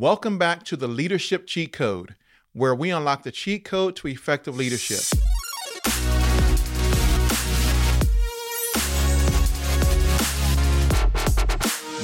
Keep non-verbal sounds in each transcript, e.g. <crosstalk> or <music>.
Welcome back to the Leadership Cheat Code, where we unlock the cheat code to effective leadership.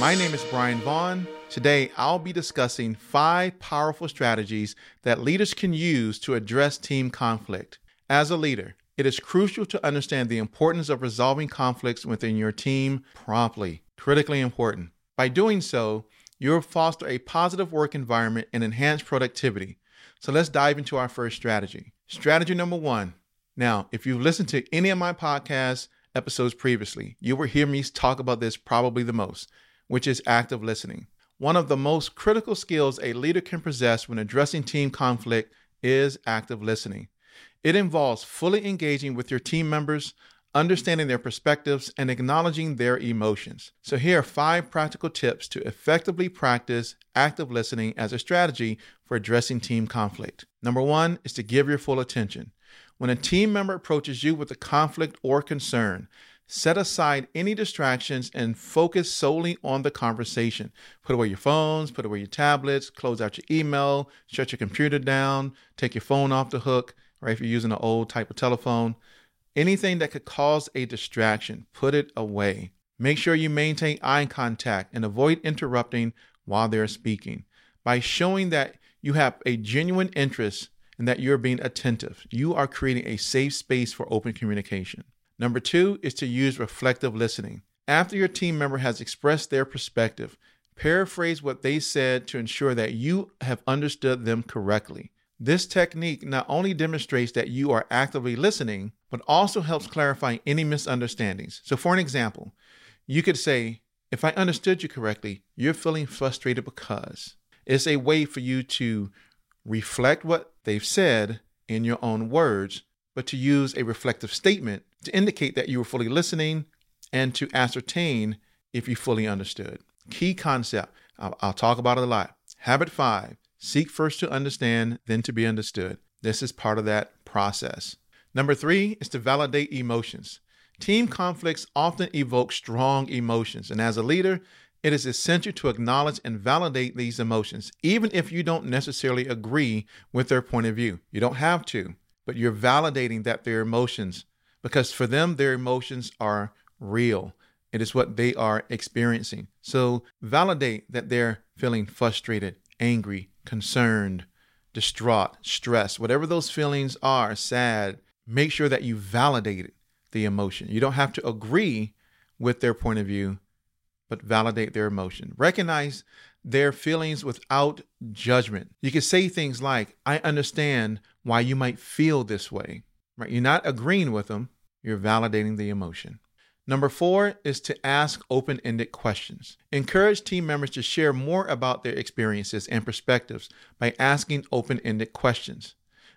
My name is Brian Vaughan. Today, I'll be discussing five powerful strategies that leaders can use to address team conflict. As a leader, it is crucial to understand the importance of resolving conflicts within your team promptly. Critically important. By doing so, you'll foster a positive work environment and enhance productivity. So let's dive into our first strategy. Strategy number one. Now, if you've listened to any of my podcast episodes previously, you will hear me talk about this probably the most, which is active listening. One of the most critical skills a leader can possess when addressing team conflict is active listening. It involves fully engaging with your team members, understanding their perspectives, and acknowledging their emotions. So, here are five practical tips to effectively practice active listening as a strategy for addressing team conflict. Number one is to give your full attention. When a team member approaches you with a conflict or concern, set aside any distractions and focus solely on the conversation. Put away your phones, put away your tablets, close out your email, shut your computer down, take your phone off the hook right? If you're using an old type of telephone, anything that could cause a distraction, put it away. Make sure you maintain eye contact and avoid interrupting while they're speaking. By showing that you have a genuine interest and that you're being attentive, you are creating a safe space for open communication. Number two is to use reflective listening. After your team member has expressed their perspective, paraphrase what they said to ensure that you have understood them correctly. This technique not only demonstrates that you are actively listening, but also helps clarify any misunderstandings. So, for an example, you could say, If I understood you correctly, you're feeling frustrated because. It's a way for you to reflect what they've said in your own words, but to use a reflective statement to indicate that you were fully listening and to ascertain if you fully understood. Key concept, I'll, I'll talk about it a lot. Habit five Seek first to understand, then to be understood. This is part of that process. Number three is to validate emotions. Team conflicts often evoke strong emotions, and as a leader, it is essential to acknowledge and validate these emotions, even if you don't necessarily agree with their point of view. You don't have to, but you're validating that their emotions, because for them, their emotions are real. It is what they are experiencing. So validate that they're feeling frustrated, angry, concerned, distraught, stressed, whatever those feelings are, sad, make sure that you validate the emotion. You don't have to agree with their point of view, but validate their emotion. Recognize their feelings without judgment. You can say things like, I understand why you might feel this way. Right? You're not agreeing with them, you're validating the emotion. Number four is to ask open ended questions. Encourage team members to share more about their experiences and perspectives by asking open ended questions.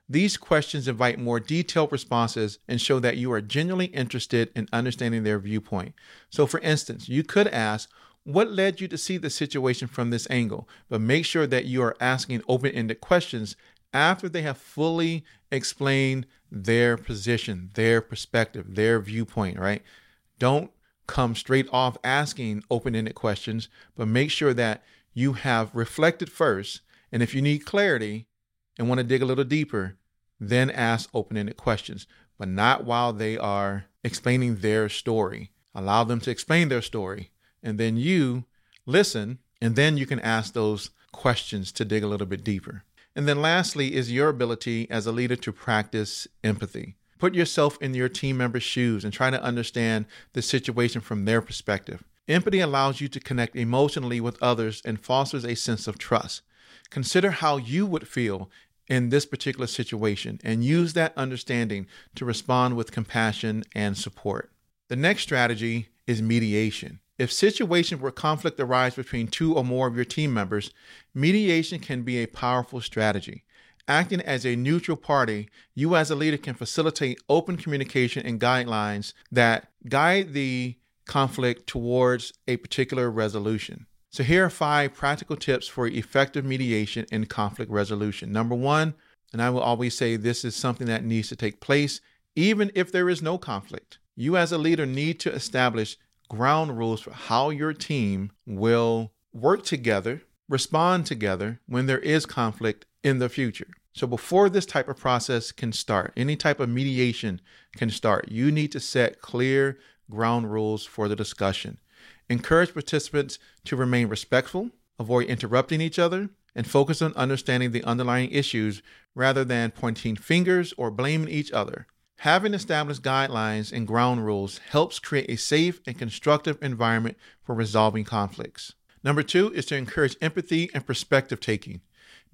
These questions invite more detailed responses and show that you are genuinely interested in understanding their viewpoint. So, for instance, you could ask, What led you to see the situation from this angle? But make sure that you are asking open ended questions after they have fully explained their position, their perspective, their viewpoint, right? Don't come straight off asking open ended questions, but make sure that you have reflected first. And if you need clarity and want to dig a little deeper, then ask open ended questions, but not while they are explaining their story. Allow them to explain their story. And then you listen, and then you can ask those questions to dig a little bit deeper. And then lastly is your ability as a leader to practice empathy. Put yourself in your team member's shoes and try to understand the situation from their perspective. Empathy allows you to connect emotionally with others and fosters a sense of trust. Consider how you would feel in this particular situation and use that understanding to respond with compassion and support. The next strategy is mediation. If situations where conflict arises between two or more of your team members, mediation can be a powerful strategy. Acting as a neutral party, you as a leader can facilitate open communication and guidelines that guide the conflict towards a particular resolution. So, here are five practical tips for effective mediation and conflict resolution. Number one, and I will always say this is something that needs to take place even if there is no conflict. You, as a leader, need to establish ground rules for how your team will work together respond together when there is conflict in the future. So, before this type of process can start, any type of mediation can start, you need to set clear ground rules for the discussion. Encourage participants to remain respectful, avoid interrupting each other, and focus on understanding the underlying issues rather than pointing fingers or blaming each other. Having established guidelines and ground rules helps create a safe and constructive environment for resolving conflicts. Number two is to encourage empathy and perspective taking.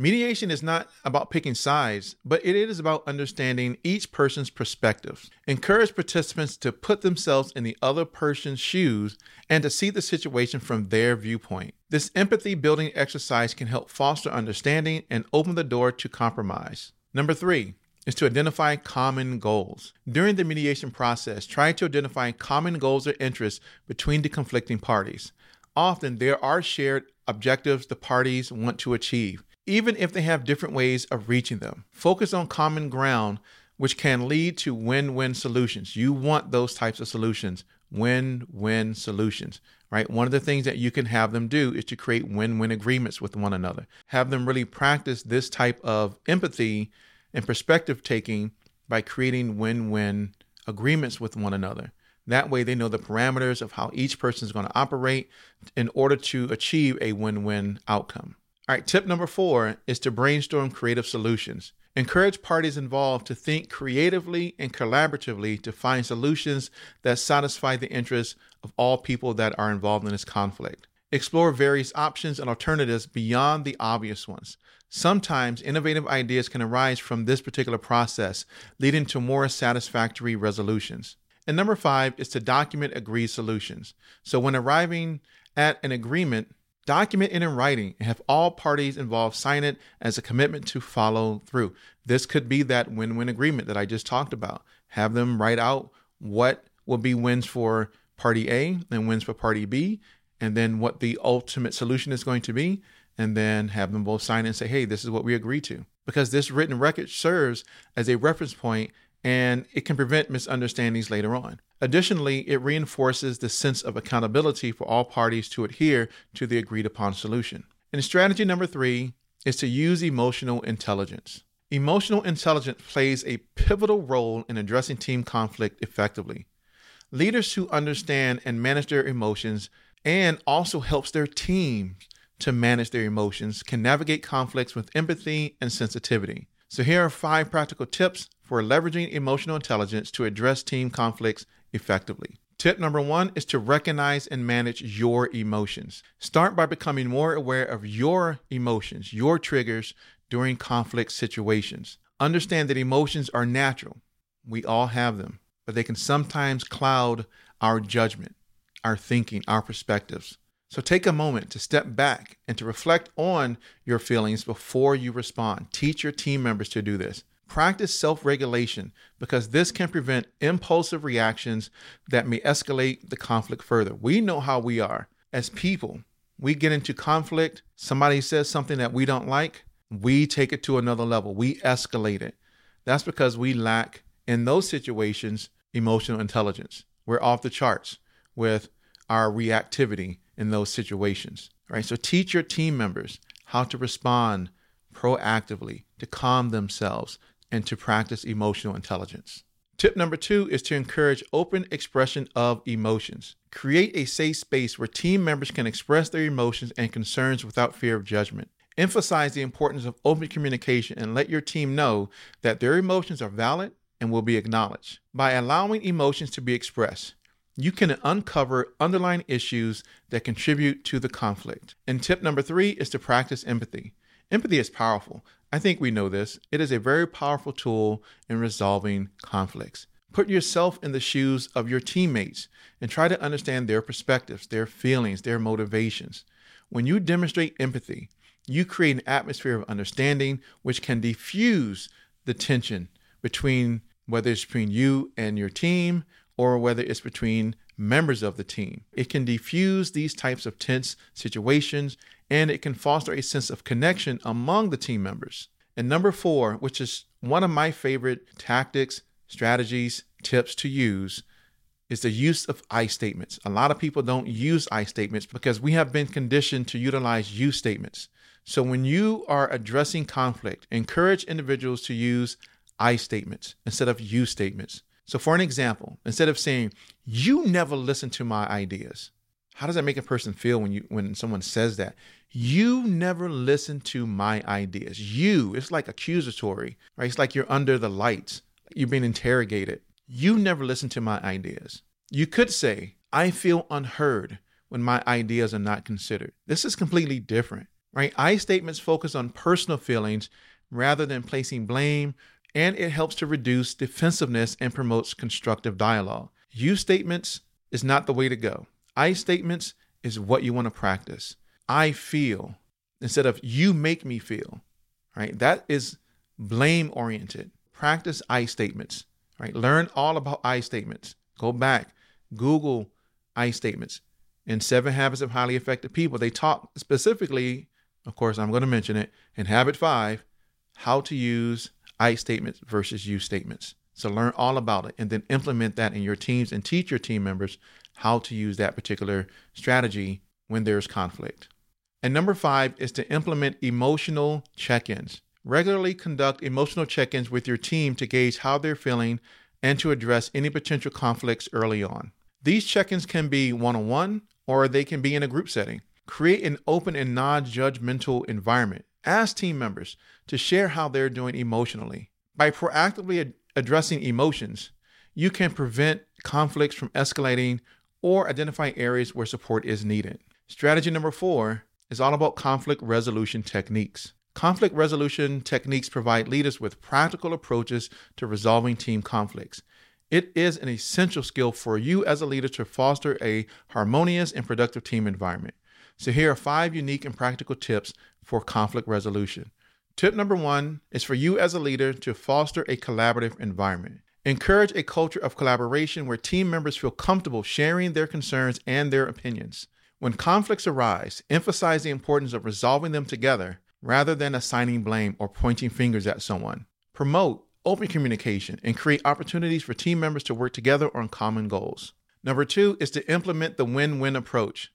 Mediation is not about picking sides, but it is about understanding each person's perspectives. Encourage participants to put themselves in the other person's shoes and to see the situation from their viewpoint. This empathy building exercise can help foster understanding and open the door to compromise. Number three, is to identify common goals. During the mediation process, try to identify common goals or interests between the conflicting parties. Often there are shared objectives the parties want to achieve, even if they have different ways of reaching them. Focus on common ground, which can lead to win win solutions. You want those types of solutions, win win solutions, right? One of the things that you can have them do is to create win win agreements with one another. Have them really practice this type of empathy and perspective taking by creating win win agreements with one another. That way, they know the parameters of how each person is going to operate in order to achieve a win win outcome. All right, tip number four is to brainstorm creative solutions. Encourage parties involved to think creatively and collaboratively to find solutions that satisfy the interests of all people that are involved in this conflict. Explore various options and alternatives beyond the obvious ones. Sometimes innovative ideas can arise from this particular process, leading to more satisfactory resolutions. And number five is to document agreed solutions. So when arriving at an agreement, document it in writing and have all parties involved sign it as a commitment to follow through. This could be that win win agreement that I just talked about. Have them write out what will be wins for party A and wins for party B, and then what the ultimate solution is going to be, and then have them both sign and say, hey, this is what we agreed to. Because this written record serves as a reference point and it can prevent misunderstandings later on. Additionally, it reinforces the sense of accountability for all parties to adhere to the agreed upon solution. And strategy number three is to use emotional intelligence. Emotional intelligence plays a pivotal role in addressing team conflict effectively. Leaders who understand and manage their emotions and also helps their teams to manage their emotions can navigate conflicts with empathy and sensitivity. So here are five practical tips for leveraging emotional intelligence to address team conflicts effectively. Tip number one is to recognize and manage your emotions. Start by becoming more aware of your emotions, your triggers during conflict situations. Understand that emotions are natural. We all have them, but they can sometimes cloud our judgment, our thinking, our perspectives. So take a moment to step back and to reflect on your feelings before you respond. Teach your team members to do this. Practice self regulation because this can prevent impulsive reactions that may escalate the conflict further. We know how we are as people. We get into conflict, somebody says something that we don't like, we take it to another level, we escalate it. That's because we lack, in those situations, emotional intelligence. We're off the charts with our reactivity in those situations. Right? So teach your team members how to respond proactively, to calm themselves, and to practice emotional intelligence. Tip number two is to encourage open expression of emotions. Create a safe space where team members can express their emotions and concerns without fear of judgment. Emphasize the importance of open communication and let your team know that their emotions are valid and will be acknowledged. By allowing emotions to be expressed, you can uncover underlying issues that contribute to the conflict. And tip number three is to practice empathy. Empathy is powerful. I think we know this. It is a very powerful tool in resolving conflicts. Put yourself in the shoes of your teammates and try to understand their perspectives, their feelings, their motivations. When you demonstrate empathy, you create an atmosphere of understanding which can diffuse the tension between whether it's between you and your team or whether it's between members of the team. It can diffuse these types of tense situations and it can foster a sense of connection among the team members. And number four, which is one of my favorite tactics, strategies, tips to use, is the use of I statements. A lot of people don't use I statements because we have been conditioned to utilize you statements. So when you are addressing conflict, encourage individuals to use I statements instead of you statements. So for an example, instead of saying, you never listen to my ideas, how does that make a person feel when you when someone says that? You never listen to my ideas. You, it's like accusatory, right? It's like you're under the lights. You're being interrogated. You never listen to my ideas. You could say, I feel unheard when my ideas are not considered. This is completely different, right? I statements focus on personal feelings rather than placing blame, and it helps to reduce defensiveness and promotes constructive dialogue. You statements is not the way to go. I statements is what you want to practice. I feel instead of you make me feel, right? That is blame oriented. Practice I statements, right? Learn all about I statements. Go back, Google I statements. In Seven Habits of Highly Effective People, they talk specifically, of course, I'm going to mention it, in Habit 5, how to use I statements versus you statements. So learn all about it and then implement that in your teams and teach your team members how to use that particular strategy when there's conflict. And number five is to implement emotional check ins. Regularly conduct emotional check ins with your team to gauge how they're feeling and to address any potential conflicts early on. These check ins can be one on one or they can be in a group setting. Create an open and non judgmental environment. Ask team members to share how they're doing emotionally. By proactively ad- addressing emotions, you can prevent conflicts from escalating or identify areas where support is needed. Strategy number four is all about conflict resolution techniques. Conflict resolution techniques provide leaders with practical approaches to resolving team conflicts. It is an essential skill for you as a leader to foster a harmonious and productive team environment. So, here are five unique and practical tips for conflict resolution. Tip number one is for you as a leader to foster a collaborative environment. Encourage a culture of collaboration where team members feel comfortable sharing their concerns and their opinions. When conflicts arise, emphasize the importance of resolving them together rather than assigning blame or pointing fingers at someone. Promote open communication and create opportunities for team members to work together on common goals. Number two is to implement the win win approach.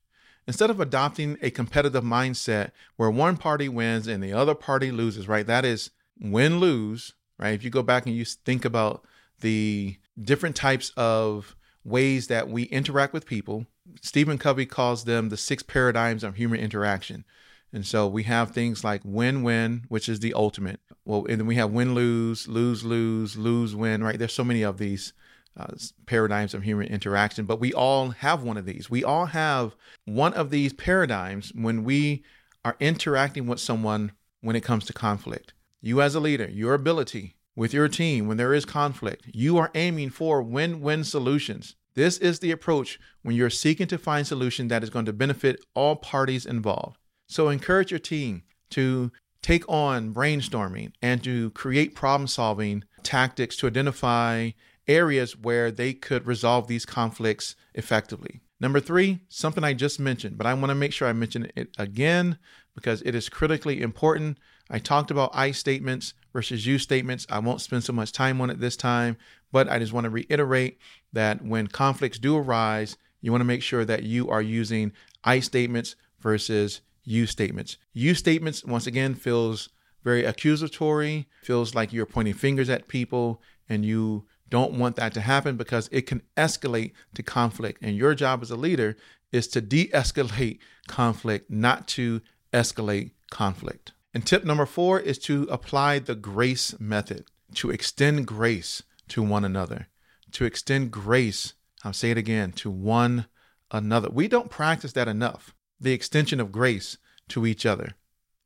Instead of adopting a competitive mindset where one party wins and the other party loses, right? That is win lose, right? If you go back and you think about the different types of ways that we interact with people. Stephen Covey calls them the six paradigms of human interaction. And so we have things like win win, which is the ultimate. Well, and then we have win lose, lose lose, lose win, right? There's so many of these uh, paradigms of human interaction, but we all have one of these. We all have one of these paradigms when we are interacting with someone when it comes to conflict. You, as a leader, your ability with your team when there is conflict. You are aiming for win win solutions. This is the approach when you're seeking to find solution that is going to benefit all parties involved. So encourage your team to take on brainstorming and to create problem solving tactics to identify areas where they could resolve these conflicts effectively. Number three, something I just mentioned, but I want to make sure I mention it again because it is critically important. I talked about I statements versus you statements. I won't spend so much time on it this time, but I just want to reiterate that when conflicts do arise, you want to make sure that you are using I statements versus you statements. You statements, once again, feels very accusatory, feels like you're pointing fingers at people, and you don't want that to happen because it can escalate to conflict. And your job as a leader is to de escalate conflict, not to escalate conflict. And tip number four is to apply the grace method, to extend grace to one another, to extend grace, I'll say it again, to one another. We don't practice that enough, the extension of grace to each other.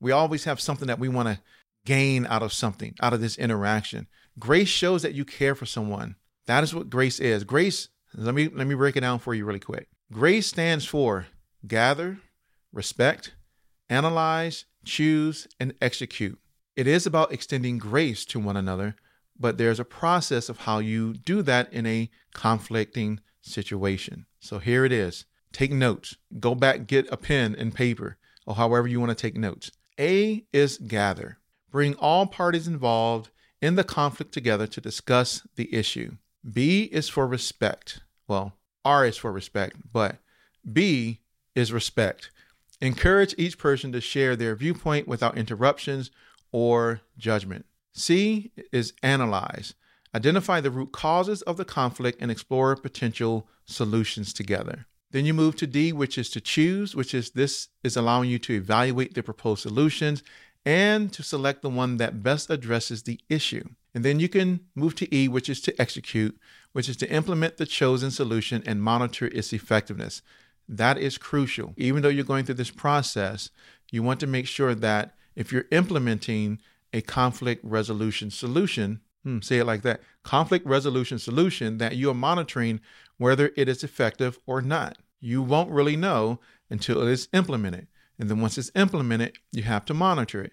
We always have something that we want to gain out of something, out of this interaction. Grace shows that you care for someone. That is what grace is. Grace, let me let me break it down for you really quick. Grace stands for gather, respect, analyze, choose, and execute. It is about extending grace to one another, but there's a process of how you do that in a conflicting situation. So here it is. Take notes. Go back, get a pen and paper, or however you want to take notes. A is gather. Bring all parties involved in the conflict together to discuss the issue. B is for respect. Well, R is for respect, but B is respect. Encourage each person to share their viewpoint without interruptions or judgment. C is analyze. Identify the root causes of the conflict and explore potential solutions together. Then you move to D, which is to choose, which is this is allowing you to evaluate the proposed solutions and to select the one that best addresses the issue. And then you can move to E, which is to execute, which is to implement the chosen solution and monitor its effectiveness. That is crucial. Even though you're going through this process, you want to make sure that if you're implementing a conflict resolution solution, hmm, say it like that conflict resolution solution, that you are monitoring whether it is effective or not. You won't really know until it is implemented. And then once it's implemented, you have to monitor it.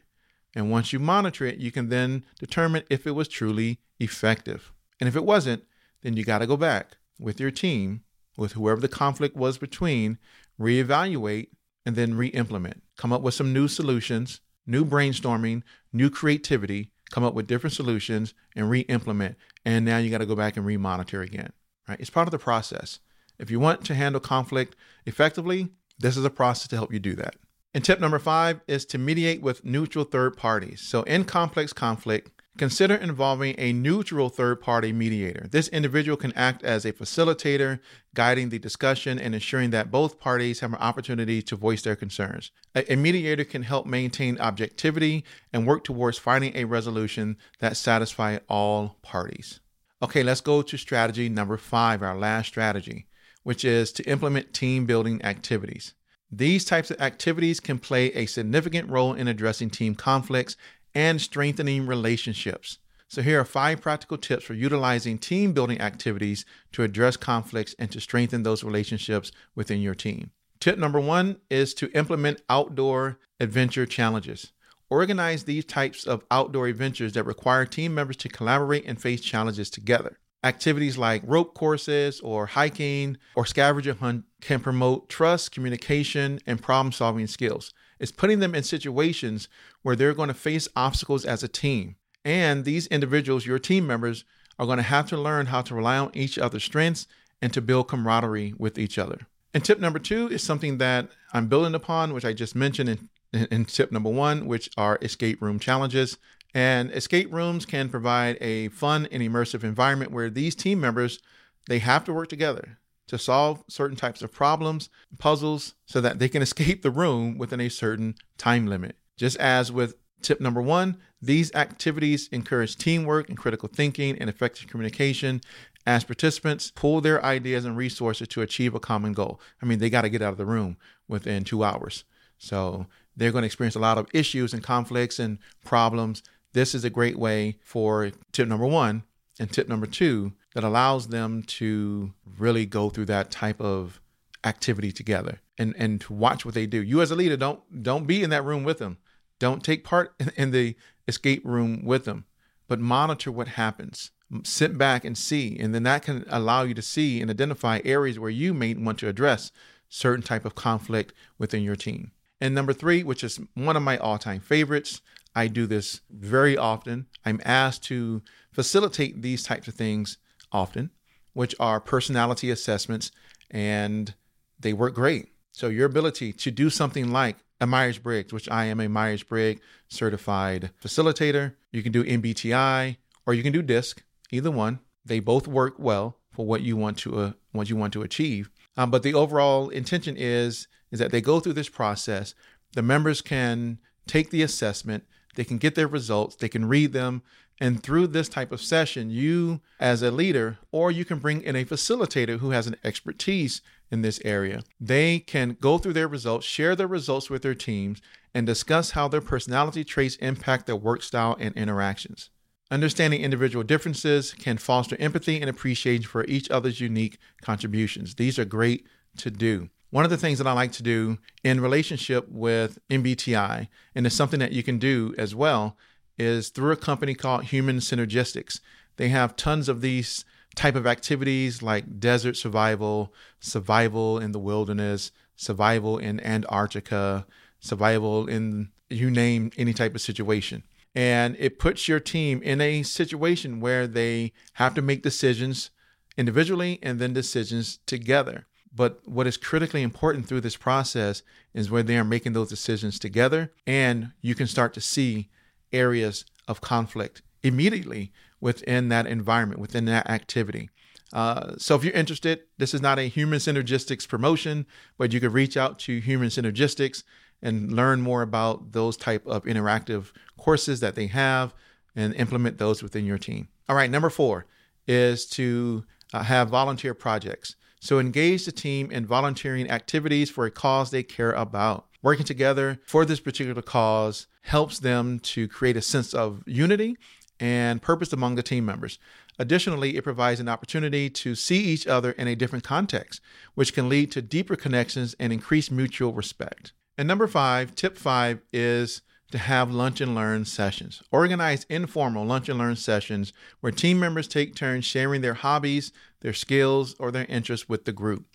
And once you monitor it, you can then determine if it was truly effective. And if it wasn't, then you got to go back with your team, with whoever the conflict was between, reevaluate, and then re implement. Come up with some new solutions, new brainstorming, new creativity, come up with different solutions and re implement. And now you got to go back and re monitor again. Right? It's part of the process. If you want to handle conflict effectively, this is a process to help you do that. And tip number five is to mediate with neutral third parties. So, in complex conflict, consider involving a neutral third party mediator. This individual can act as a facilitator, guiding the discussion and ensuring that both parties have an opportunity to voice their concerns. A, mediator can help maintain objectivity and work towards finding a resolution that satisfies all parties. Okay, let's go to strategy number five, our last strategy, which is to implement team building activities. These types of activities can play a significant role in addressing team conflicts and strengthening relationships. So, here are five practical tips for utilizing team building activities to address conflicts and to strengthen those relationships within your team. Tip number one is to implement outdoor adventure challenges. Organize these types of outdoor adventures that require team members to collaborate and face challenges together. Activities like rope courses or hiking or scavenger hunt can promote trust, communication, and problem solving skills. It's putting them in situations where they're going to face obstacles as a team. And these individuals, your team members, are going to have to learn how to rely on each other's strengths and to build camaraderie with each other. And tip number two is something that I'm building upon, which I just mentioned in, in tip number one, which are escape room challenges. And escape rooms can provide a fun and immersive environment where these team members they have to work together to solve certain types of problems, puzzles, so that they can <laughs> escape the room within a certain time limit. Just as with tip number one, these activities encourage teamwork and critical thinking and effective communication as participants pull their ideas and resources to achieve a common goal. I mean, they got to get out of the room within two hours. So they're going to experience a lot of issues and conflicts and problems this is a great way for tip number one and tip number two that allows them to really go through that type of activity together and and to watch what they do. You as a leader don't don't be in that room with them. Don't take part <laughs> in the escape room with them, but monitor what happens. Sit back and see, and then that can allow you to see and identify areas where you may want to address certain type of conflict within your team. And number three, which is one of my all-time favorites, I do this very often. I'm asked to facilitate these types of things often, which are personality assessments, and they work great. So, your ability to do something like a Myers Briggs, which I am a Myers Briggs certified facilitator, you can do MBTI or you can do DISC, either one. They both work well for what you want to uh, what you want to achieve. Um, but the overall intention is is that they go through this process. The members can take the assessment they can get their results, they can read them. And through this type of session, you as a leader, or you can bring in a facilitator who has an expertise in this area, they can go through their results, share their results with their teams, and discuss how their personality traits impact their work style and interactions. Understanding individual differences can foster empathy and appreciation for each other's unique contributions. These are great to do. One of the things that I like to do in relationship with MBTI, and it's something that you can do as well, is through a company called Human Synergistics. They have tons of these type of activities like desert survival, survival in the wilderness, survival in Antarctica, survival in you name any type of situation. And it puts your team in a situation where they have to make decisions individually and then decisions together. But what is critically important through this process is where they are making those decisions together, and you can start to see areas of conflict immediately within that environment, within that activity. Uh, so if you're interested, this is not a human synergistics promotion, but you could reach out to Human Synergistics and learn more about those type of interactive courses that they have and implement those within your team. All right, number four is to uh, have volunteer projects. So engage the team in volunteering activities for a cause they care about. Working together for this particular cause helps them to create a sense of unity and purpose among the team members. Additionally, it provides an opportunity to see each other in a different context, which can lead to deeper connections and increased mutual respect. And number five, tip five is to have lunch and learn sessions. Organize informal lunch and learn sessions where team members take turns sharing their hobbies, their skills, or their interests with the group.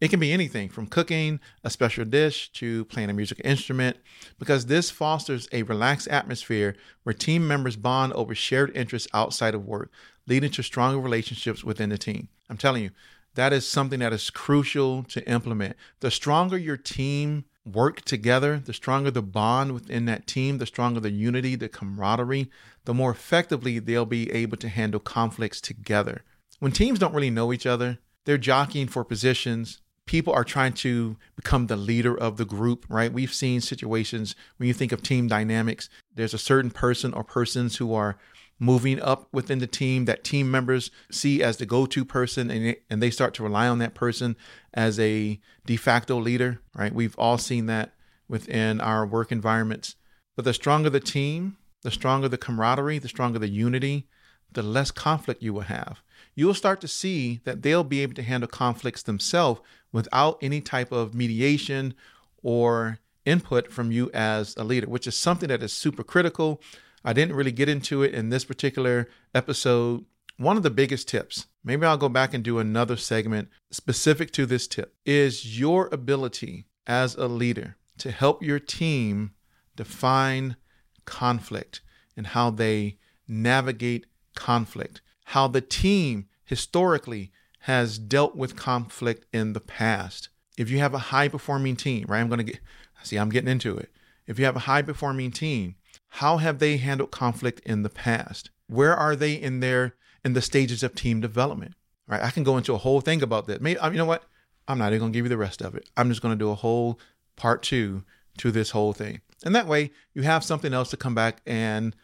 It can be anything from cooking a special dish to playing a musical instrument, because this fosters a relaxed atmosphere where team members bond over shared interests outside of work, leading to stronger relationships within the team. I'm telling you, that is something that is crucial to implement. The stronger your team work together, the stronger the bond within that team, the stronger the unity, the camaraderie, the more effectively they'll be able to handle conflicts together. When teams don't really know each other, they're jockeying for positions. People are trying to become the leader of the group, right? We've seen situations when you think of team dynamics, there's a certain person or persons who are moving up within the team that team members see as the go-to person and, and they start to rely on that person as a de facto leader right we've all seen that within our work environments but the stronger the team the stronger the camaraderie the stronger the unity the less conflict you will have you will start to see that they'll be able to handle conflicts themselves without any type of mediation or input from you as a leader which is something that is super critical I didn't really get into it in this particular episode. One of the biggest tips, maybe I'll go back and do another segment specific to this tip, is your ability as a leader to help your team define conflict and how they navigate conflict, how the team historically has dealt with conflict in the past. If you have a high performing team, right? I'm going to get, see, I'm getting into it. If you have a high performing team, how have they handled conflict in the past? Where are they in their in the stages of team development? Right? I can go into a whole thing about that. Maybe uh, you know what? I'm not even going to give you the rest of it. I'm just going to do a whole part 2 to this whole thing. And that way, you have something else to come back and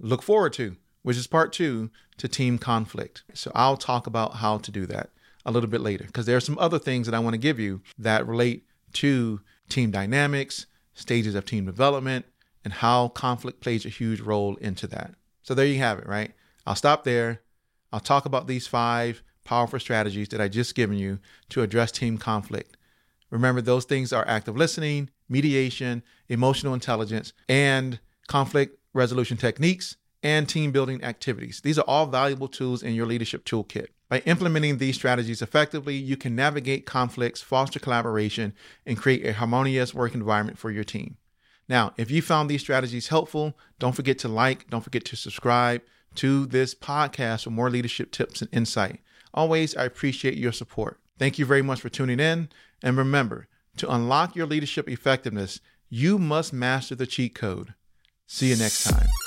look forward to, which is part 2 to team conflict. So I'll talk about how to do that a little bit later because there are some other things that I want to give you that relate to team dynamics, stages of team development, and how conflict plays a huge role into that. So there you have it, right? I'll stop there. I'll talk about these five powerful strategies that I just given you to address team conflict. Remember, those things are active listening, mediation, emotional intelligence, and conflict resolution techniques and team building activities. These are all valuable tools in your leadership toolkit. By implementing these strategies effectively, you can navigate conflicts, foster collaboration, and create a harmonious work environment for your team. Now, if you found these strategies helpful, don't forget to like, don't forget to subscribe to this podcast for more leadership tips and insight. Always, I appreciate your support. Thank you very much for tuning in. And remember, to unlock your leadership effectiveness, you must master the cheat code. See you next time.